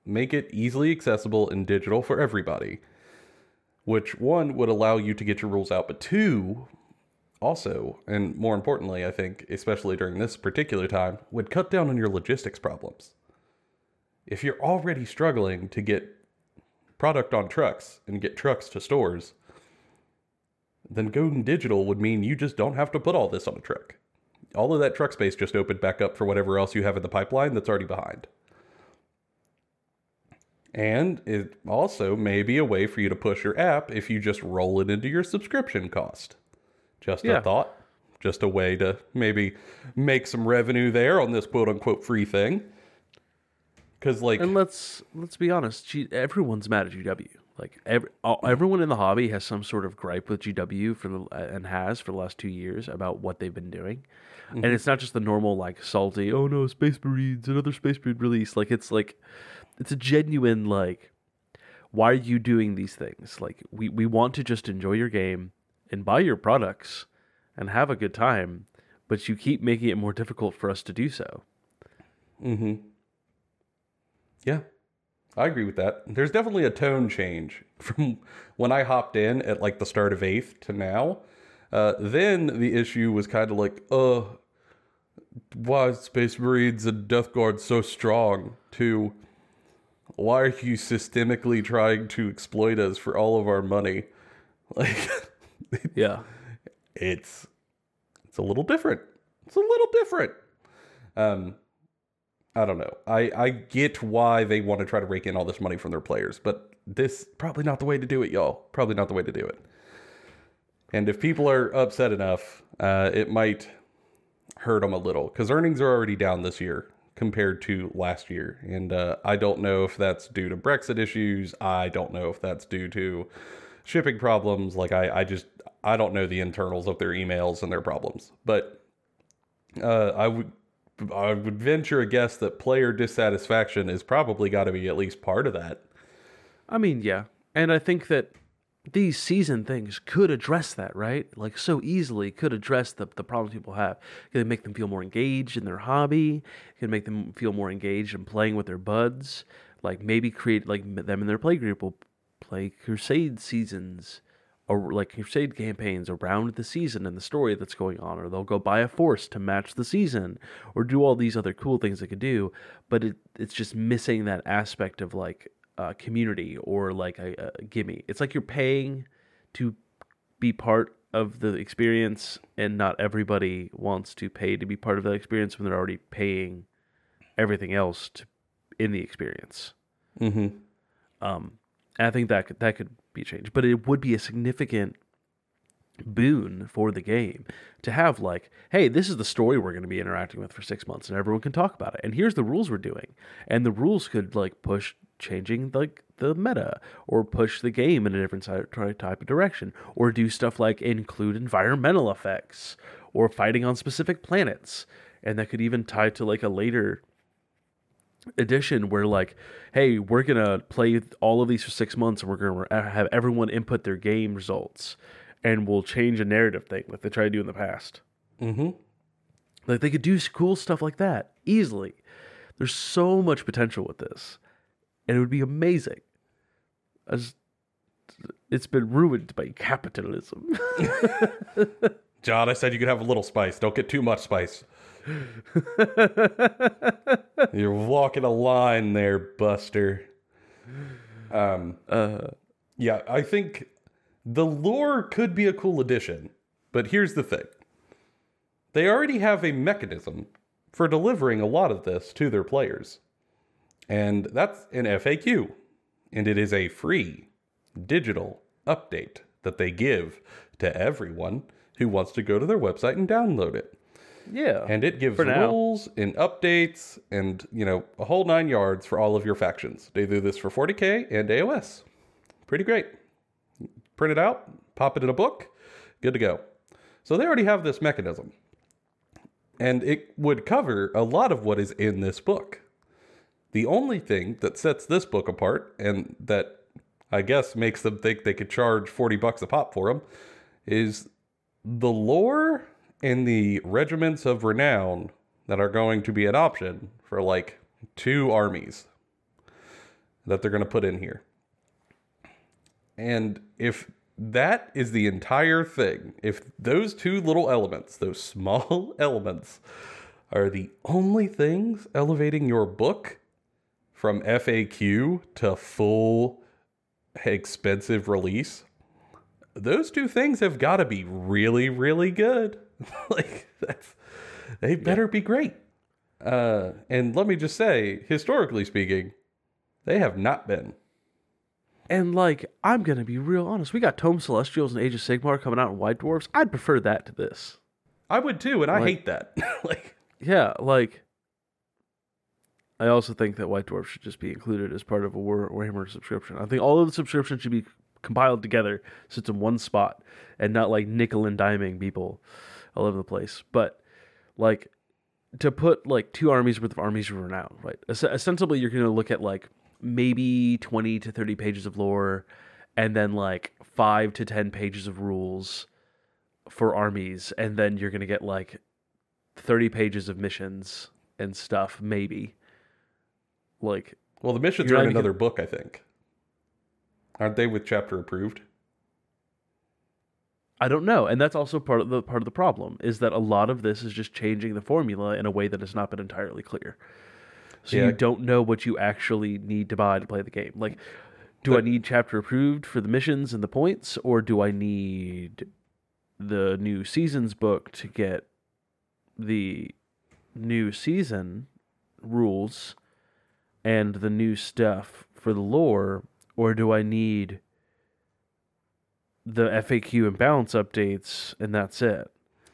S1: Make it easily accessible and digital for everybody. Which, one, would allow you to get your rules out, but two, also, and more importantly, I think, especially during this particular time, would cut down on your logistics problems. If you're already struggling to get product on trucks and get trucks to stores, then going digital would mean you just don't have to put all this on a truck. All of that truck space just opened back up for whatever else you have in the pipeline that's already behind. And it also may be a way for you to push your app if you just roll it into your subscription cost. Just
S2: Yeah.
S1: a thought, just a way to maybe make some revenue there on this quote unquote free thing. Because, like,
S2: And let's let's be honest, everyone's mad at GW. Like every, all, everyone in the hobby has some sort of gripe with GW for the and has for the last two years about what they've been doing, and it's not just the normal like salty. Oh no, Space Marines, another Space Marine release. Like it's like, it's a genuine like, why are you doing these things? Like we we want to just enjoy your game and buy your products and have a good time, but you keep making it more difficult for us to do so.
S1: Mm-hmm. Yeah, I agree with that. There's definitely a tone change from when I hopped in at like the start of eighth to now. Uh, then the issue was kind of like, uh, why Space Marines and Death Guard so strong? To why are you systemically trying to exploit us for all of our money? Like,
S2: Yeah.
S1: it's it's a little different. It's a little different. Um I don't know. I I get why they want to try to rake in all this money from their players, but this probably not the way to do it, y'all. Probably not the way to do it. And if people are upset enough, uh, it might hurt them a little because earnings are already down this year compared to last year. And uh, I don't know if that's due to Brexit issues. I don't know if that's due to shipping problems. Like I, I just I don't know the internals of their emails and their problems. But uh, I would I would venture a guess that player dissatisfaction is probably got to be at least part of that.
S2: I mean, yeah. And I think that these season things could address that, right? Like so easily could address the, the problems people have. Could make them feel more engaged in their hobby. Could make them feel more engaged in playing with their buds. Like maybe create like them and their play group will play crusade seasons or like crusade campaigns around the season and the story that's going on or they'll go buy a force to match the season or do all these other cool things they could do but it, it's just missing that aspect of like uh, community or like a, a gimme it's like you're paying to be part of the experience and not everybody wants to pay to be part of that experience when they're already paying everything else to, in the experience
S1: Mm-hmm.
S2: um, and I think that could, that could be changed, but it would be a significant boon for the game to have like, hey, this is the story we're going to be interacting with for six months, and everyone can talk about it. And here's the rules we're doing, and the rules could like push changing like the meta or push the game in a different type of direction or do stuff like include environmental effects or fighting on specific planets and that could even tie to like a later edition where like hey we're gonna play all of these for six months and we're gonna have everyone input their game results and we'll change a narrative thing like they tried to do in the past
S1: Mm-hmm.
S2: like they could do cool stuff like that easily there's so much potential with this and it would be amazing just- it's been ruined by capitalism
S1: John, I said you could have a little spice. Don't get too much spice. You're walking a line there, Buster. Um,
S2: uh,
S1: yeah, I think the lore could be a cool addition, but here's the thing: they already have a mechanism for delivering a lot of this to their players. And that's an FAQ. And it is a free digital update that they give to everyone who wants to go to their website and download it.
S2: Yeah.
S1: And it gives rules and updates and, you know, a whole nine yards for all of your factions. They do this for 40k and AOS. Pretty great. Print it out, pop it in a book, good to go. So they already have this mechanism. And it would cover a lot of what is in this book. The only thing that sets this book apart and that I guess makes them think they could charge 40 bucks a pop for them is the lore and the regiments of renown that are going to be an option for like two armies that they're going to put in here. And if that is the entire thing, if those two little elements, those small elements, are the only things elevating your book from FAQ to full expensive release, those two things have got to be really, really good. like that's they better be great. Uh, and let me just say, historically speaking, they have not been.
S2: And like, I'm gonna be real honest. We got Tome Celestials and Age of Sigmar coming out in White Dwarfs. I'd prefer that to this.
S1: I would too, and I hate that. like,
S2: Yeah, like. I also think that White Dwarf should just be included as part of a War, Warhammer subscription. I think all of the subscriptions should be compiled together so it's in one spot and not like nickel and diming people all over the place. But like to put like two armies worth of armies of renown, right? Ostensibly, you're going to look at like maybe 20 to 30 pages of lore and then like five to 10 pages of rules for armies. And then you're going to get like 30 pages of missions and stuff, maybe. Like,
S1: well, the missions
S2: You're
S1: in another book, I think. Aren't they with chapter approved?
S2: I don't know, and that's also part of the part of the problem is that a lot of this is just changing the formula in a way that has not been entirely clear. So
S1: Yeah.
S2: you don't know what you actually need to buy to play the game. Like, do I need chapter approved for the missions and the points, or do I need the new seasons book to get the new season rules and the new stuff for the lore, or do I need the FAQ and balance updates and that's it?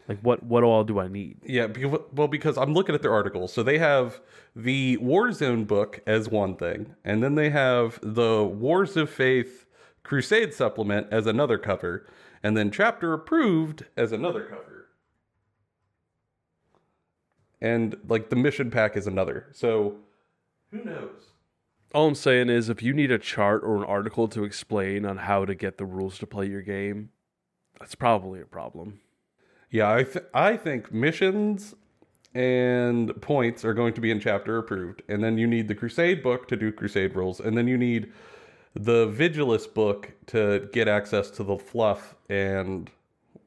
S2: Like what what all do I need?
S1: Yeah, because, well, because I'm looking at their articles. So they have the Warzone book as one thing, and then they have the Wars of Faith Crusade supplement as another cover, and then chapter approved as another cover. And like the mission pack is another. So who knows?
S2: All I'm saying is if you need a chart or an article to explain on how to get the rules to play your game, that's probably a problem.
S1: Yeah, I th- I think missions and points are going to be in chapter approved, and then you need the Crusade book to do Crusade rules, and then you need the Vigilus book to get access to the fluff and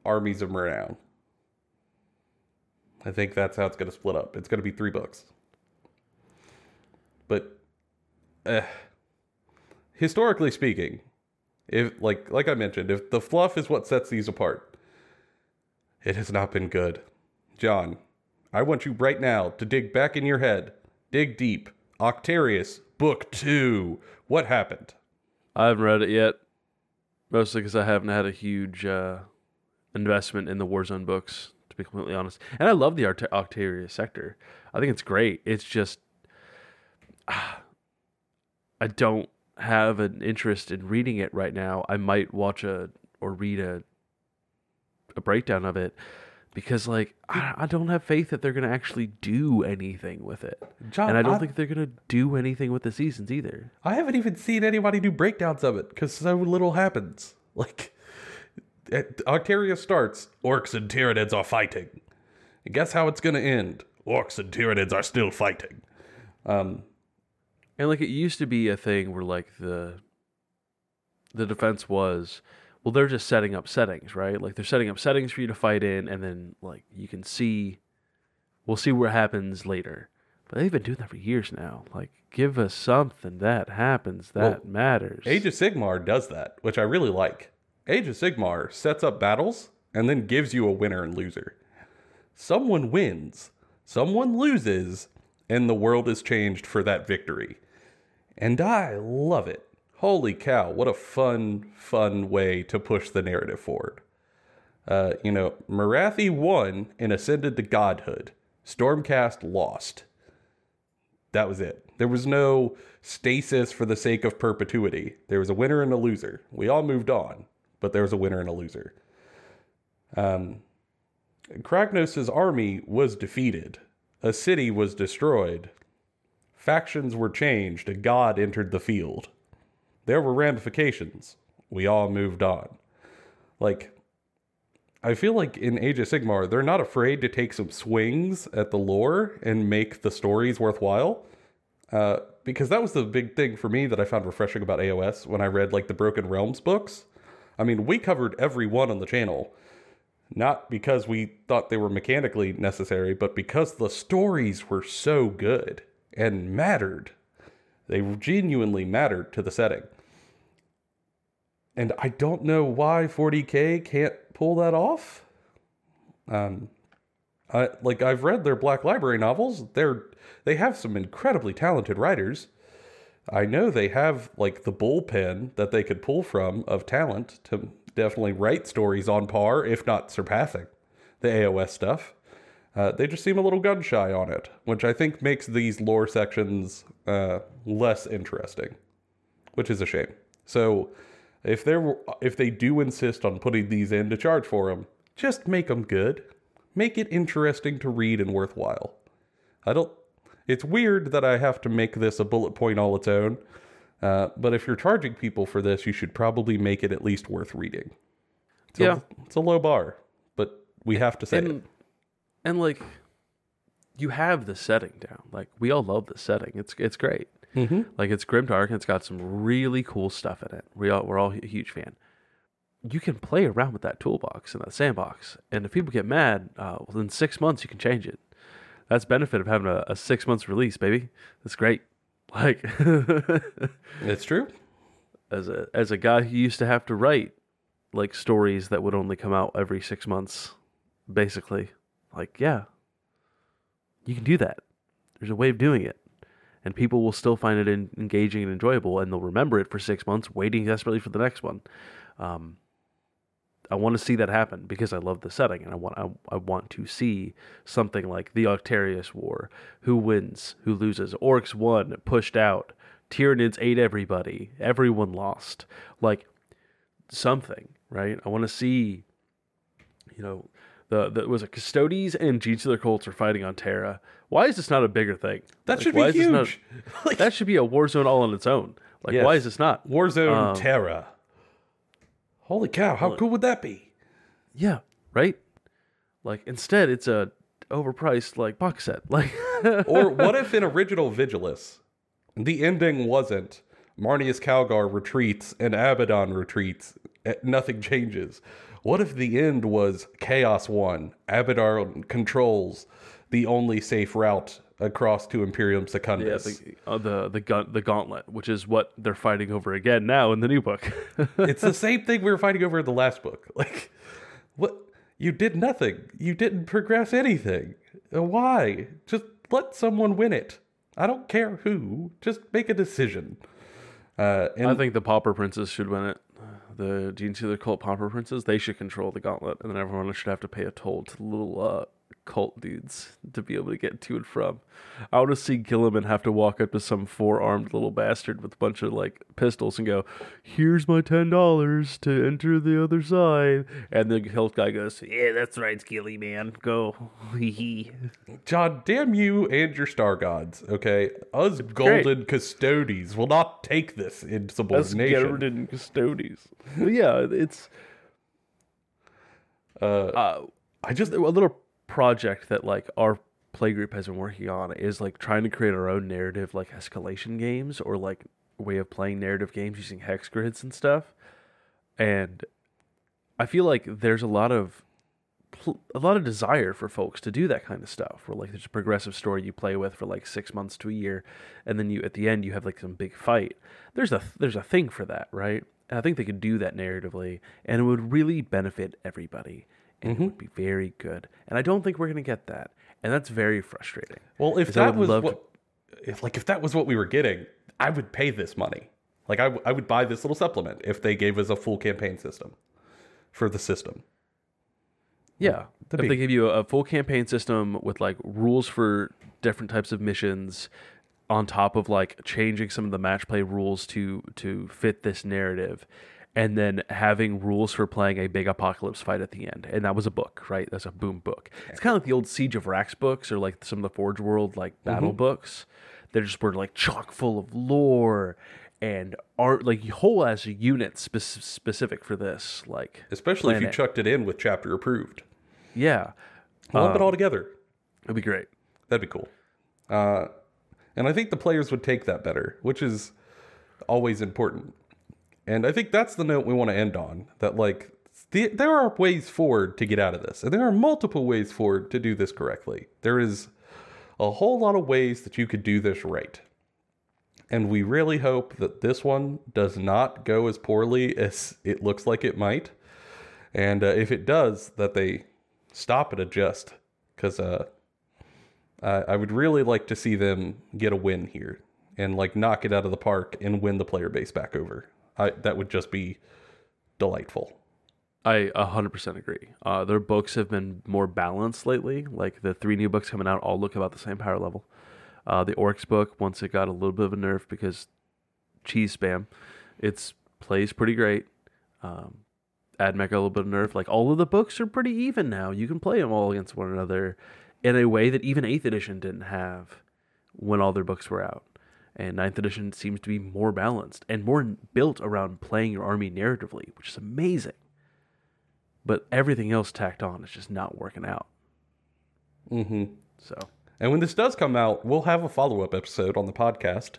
S1: armies of renown. I think that's how it's going to split up. It's going to be three books, but uh, historically speaking, if like like I mentioned, if the fluff is what sets these apart, it has not been good. John, I want you right now to dig back in your head. Dig deep. Octarius, book two. What happened?
S2: I haven't read it yet, mostly because I haven't had a huge uh, investment in the Warzone books, to be completely honest. And I love the Octarius sector. I think it's great. It's just I don't have an interest in reading it right now. I might watch a or read a a breakdown of it because like I, I don't have faith that they're going to actually do anything with it.
S1: John,
S2: And I don't
S1: I-
S2: think they're going to do anything with the seasons either.
S1: I haven't even seen anybody do breakdowns of it because so little happens. Like, it, Octarius starts, orcs and Tyranids are fighting. And guess how it's going to end? Orcs and Tyranids are still fighting. Um,
S2: And like it used to be a thing where like the the defense was well they're just setting up settings, right? Like they're setting up settings for you to fight in and then like you can see we'll see what happens later. But they've been doing that for years now. Like give us something that happens that
S1: Well,
S2: matters.
S1: Age of Sigmar does that, which I really like. Age of Sigmar sets up battles and then gives you a winner and loser. Someone wins, Someone loses, and the world is changed for that victory. And I love it. Holy cow, what a fun, fun way to push the narrative forward. Uh, you know, Morathi won and ascended to godhood. Stormcast lost. That was it. There was no stasis for the sake of perpetuity. There was a winner and a loser. We all moved on, but there was a winner and a loser. Um, Kragnos' army was defeated. A city was destroyed. Factions were changed. A god entered the field. There were ramifications. We all moved on. Like, I feel like in Age of Sigmar, they're not afraid to take some swings at the lore and make the stories worthwhile. Uh, because that was the big thing for me that I found refreshing about AOS when I read like the Broken Realms books. I mean, we covered every one on the channel, not because we thought they were mechanically necessary, but because the stories were so good and mattered. They genuinely mattered to the setting. And I don't know why 40k can't pull that off. Um, I like I've read their Black Library novels. They're they have some incredibly talented writers. I know they have like the bullpen that they could pull from of talent to definitely write stories on par, if not surpassing, the AOS stuff. Uh, they just seem a little gun shy on it, which I think makes these lore sections uh, less interesting, which is a shame. So, if they if they do insist on putting these in to charge for them, just make them good, make it interesting to read and worthwhile. I don't. It's weird that I have to make this a bullet point all its own, uh, but if you're charging people for this, you should probably make it at least worth reading. It's
S2: Yeah.
S1: a, it's a low bar, but we have to say it.
S2: And like you have the setting down. Like we all love the setting. It's it's great.
S1: Mm-hmm.
S2: Like it's grimdark and it's got some really cool stuff in it. We all we're all a huge fan. You can play around with that toolbox and that sandbox, and if people get mad, uh, well, in six months you can change it. That's benefit of having a, a six months release, baby. That's great. Like
S1: It's true.
S2: as a as a guy who used to have to write like stories that would only come out every six months, basically. Like, yeah, you can do that. There's a way of doing it, and people will still find it en- engaging and enjoyable, and they'll remember it for six months, waiting desperately for the next one. Um, I want to see that happen because I love the setting, and I want I, I want to see something like the Octarius War. Who wins? Who loses? Orcs won, pushed out. Tyranids ate everybody. Everyone lost. Like something, right? I want to see. You know, the the was it Custodes and Gene Cults are fighting on Terra. Why is this not a bigger thing?
S1: That
S2: Like,
S1: should be
S2: this not-
S1: huge. like,
S2: that should be a war zone all on its own. Like,
S1: Yes.
S2: why is this not?
S1: Warzone
S2: Um,
S1: Terra. Holy cow! How cool would that be?
S2: Yeah, right. Like instead, it's a overpriced like box set. Like,
S1: Or what if in original Vigilus, the ending wasn't Marneus Calgar retreats and Abaddon retreats, eh, nothing changes? What if the end was Chaos won, Abaddon controls the only safe route across to Imperium
S2: yeah,
S1: Secundus?
S2: the uh, the the the gauntlet, which is what they're fighting over again now in the new book.
S1: it's the same thing we were fighting over in the last book. Like, what? You did nothing. You didn't progress anything. Uh, Why? Just let someone win it. I don't care who. Just make a decision. Uh, and
S2: I think the Pauper Princes should win it. The Genestealer cult Pauper Princes, they should control the gauntlet, and then everyone should have to pay a toll to the little uh, cult dudes to be able to get to and from. I want to see Guilliman have to walk up to some four armed little bastard with a bunch of like pistols and go, "Here's my ten dollars to enter the other side," and the hilt guy goes, "Yeah, that's right, Skilly man, go." Hee hee.
S1: John, damn you and your star gods. Okay, us golden custodies will not take this in subordination.
S2: And Custodes. But yeah, it's
S1: Uh,
S2: uh, I just a little project that like our playgroup has been working on is like trying to create our own narrative like escalation games or like way of playing narrative games using hex grids and stuff. And I feel like there's a lot of a lot of desire for folks to do that kind of stuff where like there's a progressive story you play with for like 6 months to a year and then you at the end you have like some big fight. There's a there's a thing for that, right? And I think they could do that narratively and it would really benefit everybody and it mm-hmm. would be very good. And I don't think we're going to get that. and that's very frustrating.
S1: Well, if that was what, if like if that was what we were getting, I would pay this money. Like I, w- I would buy this little supplement if they gave us a full campaign system for the system.
S2: Yeah, if
S1: be-
S2: they give you a, a full campaign system with like rules for different types of missions, on top of like changing some of the match play rules to to fit this narrative, and then having rules for playing a big apocalypse fight at the end, and that was a book, right? That's a boom book. It's kind of like the old Siege of Vraks books, or like some of the Forge World like battle books. They just were like chock full of lore and art, like whole as units spec- specific for this, like
S1: Especially if you chucked it in with chapter approved.
S2: yeah,
S1: Lump
S2: Um,
S1: it all together.
S2: it'd be great.
S1: That'd be cool. Uh, and I think the players would take that better, which is always important. And I think that's the note we want to end on. That like the, there are ways forward to get out of this, and there are multiple ways forward to do this correctly. There is a whole lot of ways that you could do this right. And we really hope that this one does not go as poorly as it looks like it might. And uh, if it does, that they stop and adjust. Because uh, I I would really like to see them get a win here and like knock it out of the park and win the player base back over. I, that would just be delightful.
S2: I 100% agree. Uh, their books have been more balanced lately. Like the three new books coming out all look about the same power level. Uh, the Orcs book, once it got a little bit of a nerf because cheese spam, it's plays pretty great. Um, AdMech got a little bit of a nerf. Like all of the books are pretty even now. You can play them all against one another in a way that even 8th edition didn't have when all their books were out. And 9th edition seems to be more balanced and more built around playing your army narratively, which is amazing but everything else tacked on is just not working out.
S1: hmm
S2: So
S1: And when this does come out, we'll have a follow up episode on the podcast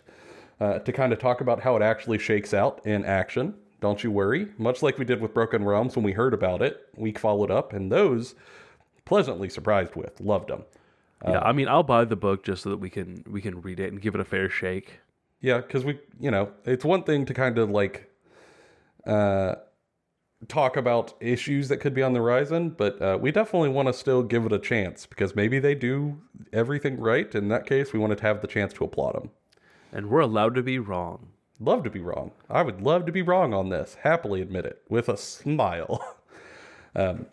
S1: uh, to kind of talk about how it actually shakes out in action. Don't you worry. Much like we did with Broken Realms when we heard about it, we followed up, and those pleasantly surprised with. Loved them.
S2: Yeah, I mean, I'll buy the book just so that we can we can read it and give it a fair shake.
S1: Yeah, because we, you know, it's one thing to kind of like uh, talk about issues that could be on the horizon, but uh, we definitely want to still give it a chance because maybe they do everything right. In that case, we wanted to have the chance to applaud them.
S2: And we're allowed to be wrong.
S1: Love to be wrong. I would love to be wrong on this. Happily admit it with a smile. um,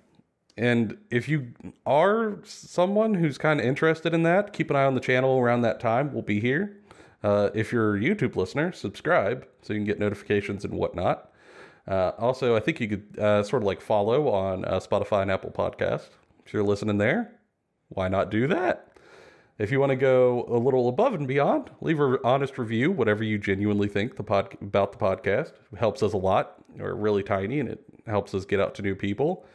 S1: and if you are someone who's kind of interested in that, keep an eye on the channel around that time. We'll be here. Uh, if you're a YouTube listener, subscribe so you can get notifications and whatnot. Uh, also, I think you could uh, sort of like follow on uh, Spotify and Apple Podcast. If you're listening there, why not do that? If you want to go a little above and beyond, leave an honest review, whatever you genuinely think the pod, about the podcast. It helps us a lot. We're really tiny and it helps us get out to new people.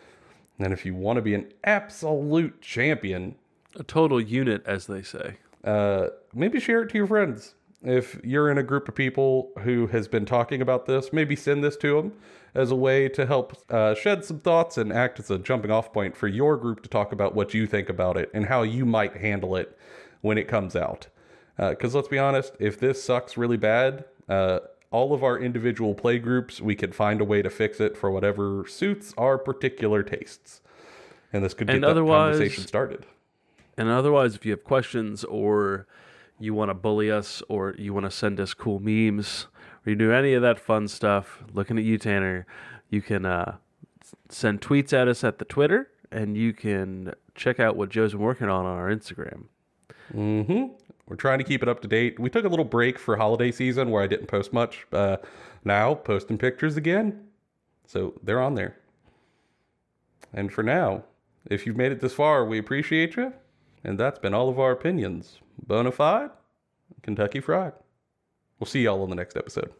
S1: And if you want to be an absolute champion,
S2: A total unit, as they say.
S1: uh, maybe share it to your friends. If you're in a group of people who has been talking about this, maybe send this to them as a way to help uh, shed some thoughts and act as a jumping off point for your group to talk about what you think about it and how you might handle it when it comes out. Because let's be honest, if this sucks really bad, uh, all of our individual play groups, we could find a way to fix it for whatever suits our particular tastes. And this could get
S2: And
S1: that conversation started.
S2: And otherwise, if you have questions or you want to bully us or you want to send us cool memes or you do any of that fun stuff, looking at you, Tanner, you can uh, send tweets at us at the Twitter and you can check out what Joe's been working on on our Instagram.
S1: hmm We're trying to keep it up to date. We took a little break for holiday season where I didn't post much. Uh, now posting pictures again, so they're on there. And for now, if you've made it this far, we appreciate you. And that's been all of our opinions. Bonafide, Kentucky Fried. We'll see y'all on the next episode.